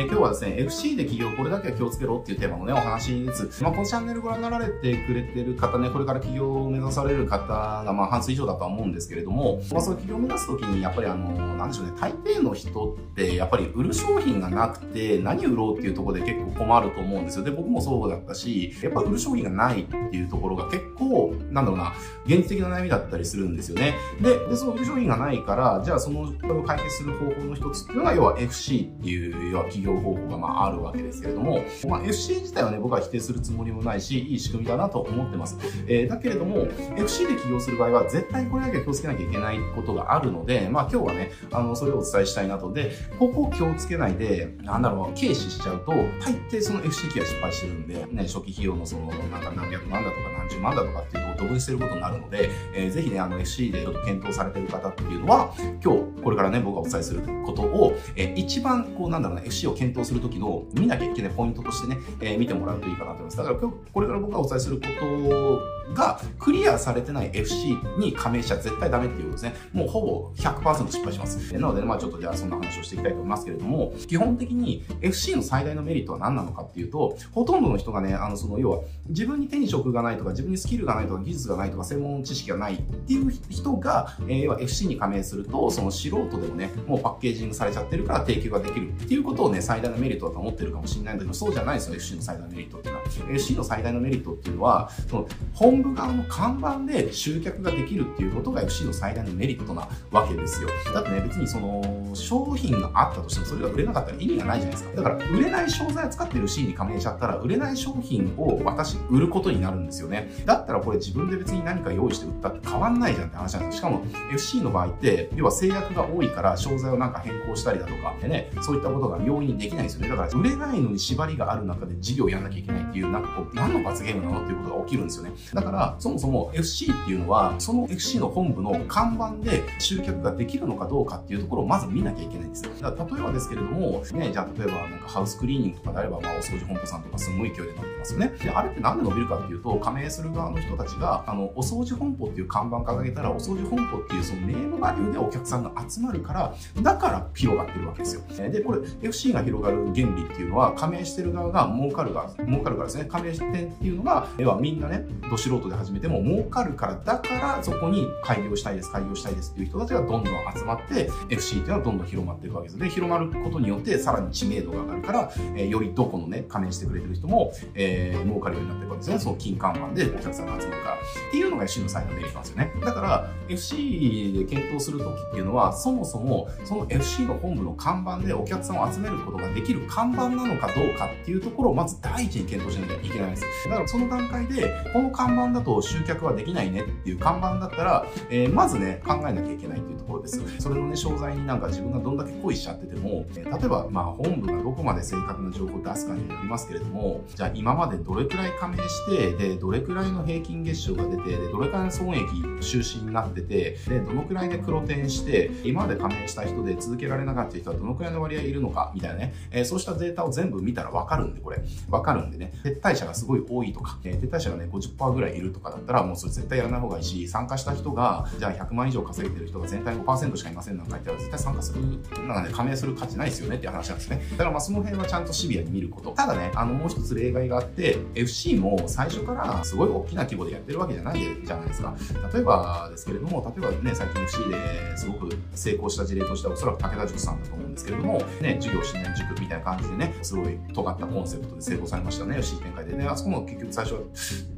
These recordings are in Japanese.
え、今日はですね、FC で企業これだけは気をつけろっていうテーマのね、お話です。まあ、このチャンネルご覧になられてくれてる方ね、これから起業を目指される方が、まあ、半数以上だとは思うんですけれども、まあ、その起業を目指すときに、やっぱりあの、なんでしょうね、大抵の人って、やっぱり売る商品がなくて、何売ろうっていうところで結構困ると思うんですよ。で、僕もそうだったし、やっぱ売る商品がないっていうところが結構、なんだろうな、現実的な悩みだったりするんですよね。で、でその売る商品がないから、じゃあその、解決する方法の一つっていうのが、要は FC っていう、要は企業方法がまああるわけですけれども、まあ、FC 自体はね、僕は否定するつもりもないし、いい仕組みだなと思ってます。えー、だけれども、FC で起業する場合は、絶対これだけ気をつけなきゃいけないことがあるので、まあ今日はね、あの、それをお伝えしたいなと。で、ここを気をつけないで、なんだろう、軽視しちゃうと、大抵その FC 機は失敗してるんで、ね、初期費用のその、なんか何百万だとか何十万だとかっていうとこをドブにしてることになるので、えー、ぜひね、あの FC でちょっと検討されてる方っていうのは、今日、これからね、僕がお伝えすることを、えー、一番、こう、なんだろうね、FC を検討するときの見なきゃいけないポイントとしてね、えー、見てもらうといいかなと思います。だから今日、これから僕がお伝えすることが、クリアされてない FC に加盟しちゃ絶対ダメっていうことですね。もうほぼ100%失敗します。なので、まあちょっとじゃあそんな話をしていきたいと思いますけれども、基本的に FC の最大のメリットは何なのかっていうと、ほとんどの人がね、あの、その、要は、自分に手に職がないとか、自分にスキルがないとか、技術がないとか、専門知識がないっていう人が、えー、要は FC に加盟すると、その素人でもね、もうパッケージングされちゃってるから提供ができるっていうことをね、最大のメリットだと思ってるかもしれないんだけど、そうじゃないですよ、FC の最大のメリットっていうのは。FC の最大のメリットっていうのは、その、本部側の看板で集客ができるっていうことが FC の最大のメリットなわけですよ。だってね、別にその、商品があったとしてもそれが売れなかったら意味がないじゃないですか。だから、売れない商材を使ってる FC に加盟しちゃったら、売れない商品を私、売ることになるんですよね。だったらこれ自分で別に何か用意して売ったって変わんないじゃんって話なんですよ。しかも、FC の場合って、要は制約が多いから商材をなんか変更したりだとか、でね、そういったことが容易にできないんですよね。だから、売れないのに縛りがある中で事業やんなきゃいけないっていう、なんかこう、何の罰ゲームなのっていうことが起きるんですよね。だから、そもそも FC っていうのは、その FC の本部の看板で集客ができるのかどうかっていうところをまず見なきゃいけないんですよ。だから例えばですけれども、ね、じゃあ例えばなんかハウスクリーニングとかであれば、まあお掃除本舗さんとかすごい勢いで伸びてますよね。で、あれってなんで伸びるかっていうと、加盟する側の人たちが、あの、お掃除本舗っていう看板掲げたら、お掃除本舗っていうそのネームバリューでお客さんが集まるから、だから広がってるわけですよ。で、これ FC が広がる原理っていうのは、加盟してる側が儲かるが、儲かるからですね。加盟店っていうのが、要はみんなね、ど素人で始めても儲かるから、だからそこに開業したいです、開業したいですっていう人たちがどんどん集まって、FC っていうのはどんどん広まっていくわけです。で、広まることによって、さらに知名度が上がるから、えー、よりどこのね、加盟してくれてる人も、えー、儲かるようになっていくわけですね。その金看板でお客さんが集まるから。っていうのが FC の最大のメリットなんですよね。だから、FC で検討するときっていうのは、そもそも、その FC の本部の看板でお客さんを集めることができる看板なのかどうかっていうところをまず第一に検討しなきゃいけないんです。だからその段階で、この看板だと集客はできないねっていう看板だったら、えー、まずね、考えなきゃいけないっていうところです。それのね、商材になんか自分がどんだけ恋しちゃってても、えー、例えば、まあ本部がどこまで正確な情報を出すかによりますけれども、じゃあ今までどれくらい加盟して、で、どれくらいの平均月賞が出て、で、どれくらいの損益収支になってて、で、どのくらいで黒点して、今まで加盟した人で続けられなかった人はどのくらいの割合いるのか、みたいなね、えー、そうしたデータを全部見たらわかるんで、これ。わかるんでね、撤退者がすごい多いとか、えー、撤退者がね、50%ぐらいいるとかだったら、もうそれ絶対やらない方がいいし、参加した人が、じゃあ100万以上稼げてる人が全体5%しかいませんなんか言ったら、絶対参加する、なんかね、加盟する価値ないですよねっていう話なんですね。だからまあその辺はちゃんとシビアに見ること。ただね、あのもう一つ例外があって、FC も最初からすごい大きな規模でやってるわけじゃないじゃないですか。例えばですけれども、も例えばね、最近 FC ですごく成功した事例としては、おそらく武田塾さんだと思うんですけれども、ね、授業新年塾みたいな感じでね、すごい尖ったコンセプトで成功されましたね、FC 展開でね。あそこも結局最初は、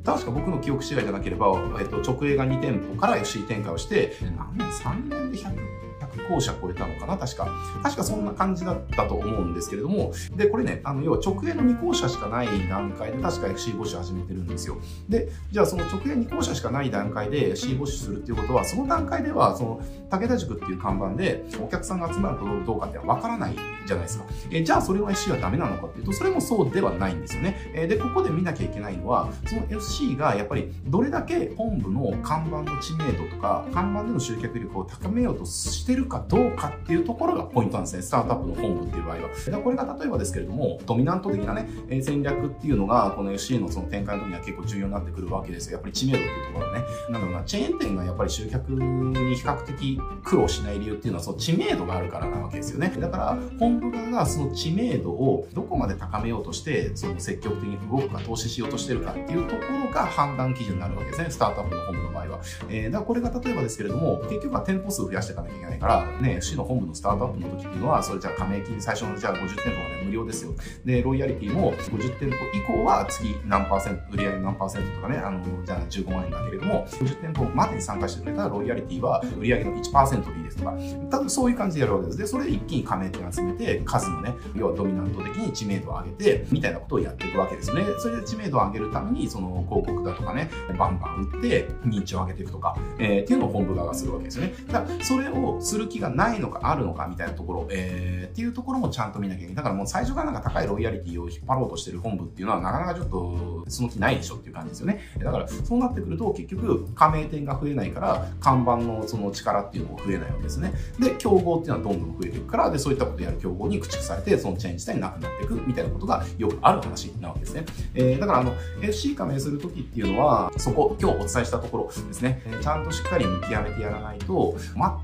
確か僕の記憶違いじゃなければ、えっと、直営が2店舗から FC 展開をして、何年 ?3 年で100、校舎超えたのかな？確か。確かそんな感じだったと思うんですけれども、で、これね、あの、要は直営の2校舎しかない段階で、確か FC 募集始めてるんですよ。で、じゃあその直営2校舎しかない段階で C 募集するっていうことは、その段階では、その、武田塾っていう看板でお客さんが集まるかどうかってわからないじゃないですか。えじゃあそれは FC はダメなのかっていうと、それもそうではないんですよね。えで、ここで見なきゃいけないのは、その FC がやっぱりどれだけ本部の看板の知名度とか、看板での集客力を高めようとしてるかどうかっていうところがポイントなんですね。スタートアップの本部っていう場合は。でこれが例えばですけれども、ドミナント的なね、戦略っていうのが、この FC のその展開の時には結構重要になってくるわけですよ。やっぱり知名度っていうところがね。なんだろうな、チェーン店がやっぱり集客に比較的苦労しない理由っていうのは、その知名度があるからなわけですよね。だから、本部側がその知名度をどこまで高めようとして、その積極的に動くか投資しようとしてるかっていうところが判断基準になるわけですね。スタートアップの本部の場合は。えー、だからこれが例えばですけれども、結局は店舗数を増やしていかなきゃいけないから、ね、FC の本部のスタートアップの時っていうのは、それじゃあ加盟金最初のじゃあ50店舗まで無料ですよ。で、ロイヤリティも50店舗以降は月何パーセント、売上何パーセントとかね、あの、じゃあ15万円だけれども、50店舗までに参加してくれたらロイヤリティは売上の1%でいいですとか、多分そういう感じでやるわけです。で、それで一気に加盟店集めて、数のね、要はドミナント的に知名度を上げて、みたいなことをやっていくわけですね。それで知名度を上げるために、その広告だとかね、バンバン売って、認知を上げていくとか、えー、っていうのを本部側がするわけですよね。だから、それをする気がないのかあるのかみたいなところ、えー、っていうところもちゃんと見なきゃいけない。だからもう最初からなんか高いロイヤリティを引っ張ろうとしてる本部っていうのはなかなかちょっとその気ないでしょっていう感じですよね。だからそうなってくると結局加盟店が増えないから看板のその力っていうのも増えないわけですね。で、競合っていうのはどんどん増えていくから、で、そういったことをやる競合に駆逐されて、そのチェーン自体なくなっていくみたいなことがよくある話なわけですね。えー、だからあの、FC 加盟するときっていうのは、そこ、今日お伝えしたところですね、ちゃんとしっかり見極めてやらないと、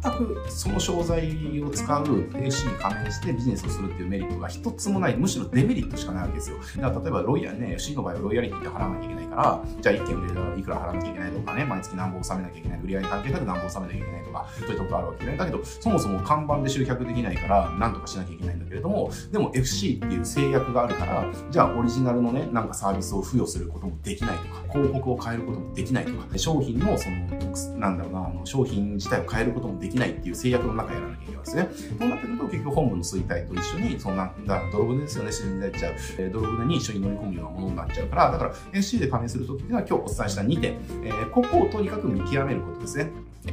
全くその商材を使う FC に加盟してビジネスをするっていうメリットが一つもない、むしろデメリットしかないわけですよ。だから例えばロイヤルね、FC の場合はロイヤリティって払わなきゃいけないから、じゃあ1件売れたらいくら払わなきゃいけないとかね、毎月何本納めなきゃいけない、売り上げ関係なく何本納めなきゃいけないとか、そういったことあるわけで、ね、だけど、そもそも看板で集客できないから、なんとかしなきゃいけないんだけれども、でも FC っていう制約があるから、じゃあオリジナルのね、なんかサービスを付与することもできないとか、広告を変えることもできないとか、商品のその、なんだろうな、あの商品自体を変えることもできないっていう制約の中やらなきゃいけないですね。そうなってくると結局本部の衰退と一緒に、そんな、だ泥船ですよね、沈んでっちゃう。えー、泥船に一緒に乗り込むようなものになっちゃうから、だから SC で加盟するときっていうのは今日お伝えした2点、えー、ここをとにかく見極めることですね。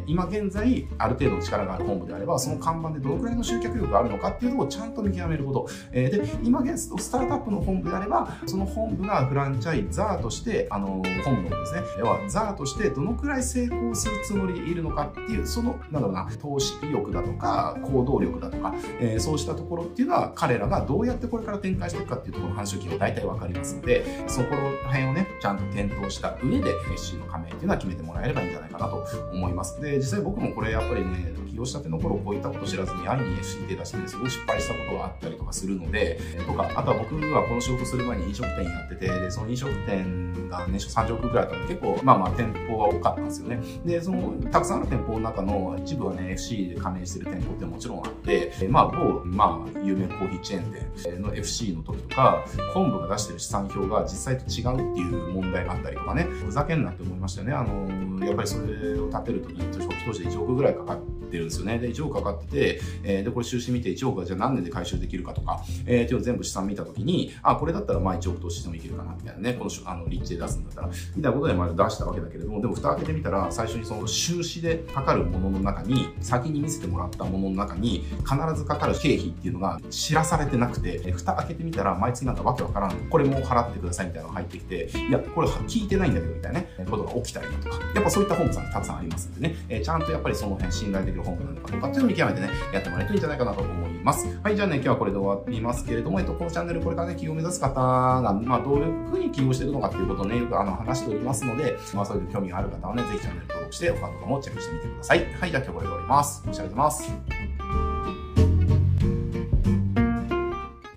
今現在、ある程度の力がある本部であれば、その看板でどのくらいの集客力があるのかっていうところをちゃんと見極めること。えー、で、今現在、スタートアップの本部であれば、その本部がフランチャイザーとして、あの、本部のですね、要はザーとしてどのくらい成功するつもりでいるのかっていう、その、なんだろうな、投資意欲だとか、行動力だとか、えー、そうしたところっていうのは、彼らがどうやってこれから展開していくかっていうところの話を聞けば大体わかりますので、そこら辺をね、ちゃんと検討した上で、SC の加盟っていうのは決めてもらえればいいんじゃないかなと思います。で、実際僕もこれやっぱりね、起業したての頃こういったこと知らずに安易に FC 手出して、すごい失敗したことがあったりとかするので、とか、あとは僕はこの仕事する前に飲食店やってて、で、その飲食店が年商30億ぐらいあったので、結構、まあまあ店舗が多かったんですよね。で、その、たくさんある店舗の中の一部はね、FC で加盟してる店舗ってもちろんあって、まあ、某、まあ、有名コーヒーチェーン店の FC の時とか、本部が出してる資産表が実際と違うっていう問題があったりとかね、ふざけんなって思いましたよね。あの、やっぱりそれを立てるときに、初期投資で1億ぐらいかかるってるんですよね。で、1億かかってて、えー、で、これ収支見て1億がじゃあ何年で回収できるかとか、えー、っていうのを全部資産見たときに、あ、これだったらまあ1億投資してもいけるかな、みたいなね、この、あの、立地で出すんだったら、みたいなことでまあ出したわけだけれども、でも蓋開けてみたら、最初にその収支でかかるものの中に、先に見せてもらったものの中に、必ずかかる経費っていうのが知らされてなくて、蓋開けてみたら、毎月なんかわけわからん、これも払ってくださいみたいなのが入ってきて、いや、これ聞いてないんだけど、みたいなね、ことが起きたりだとか、やっぱそういった本部さんたくさんありますんでね、えー、ちゃんとやっぱりその辺信頼できる本なのかとかっていうのを見極めてね、やってもらえるといいんじゃないかなと思います。はい、じゃあね、今日はこれで終わりますけれども、えっと、このチャンネルこれからね、企業を目指す方が、まあ、どういうふうに起業してるのかっていうことをね、よくあの話しておりますので、まあ、そういう興味がある方はね、ぜひチャンネル登録して、他とかもチェックしてみてください。はい、じゃあ今日これで終わります。お疲れ様です。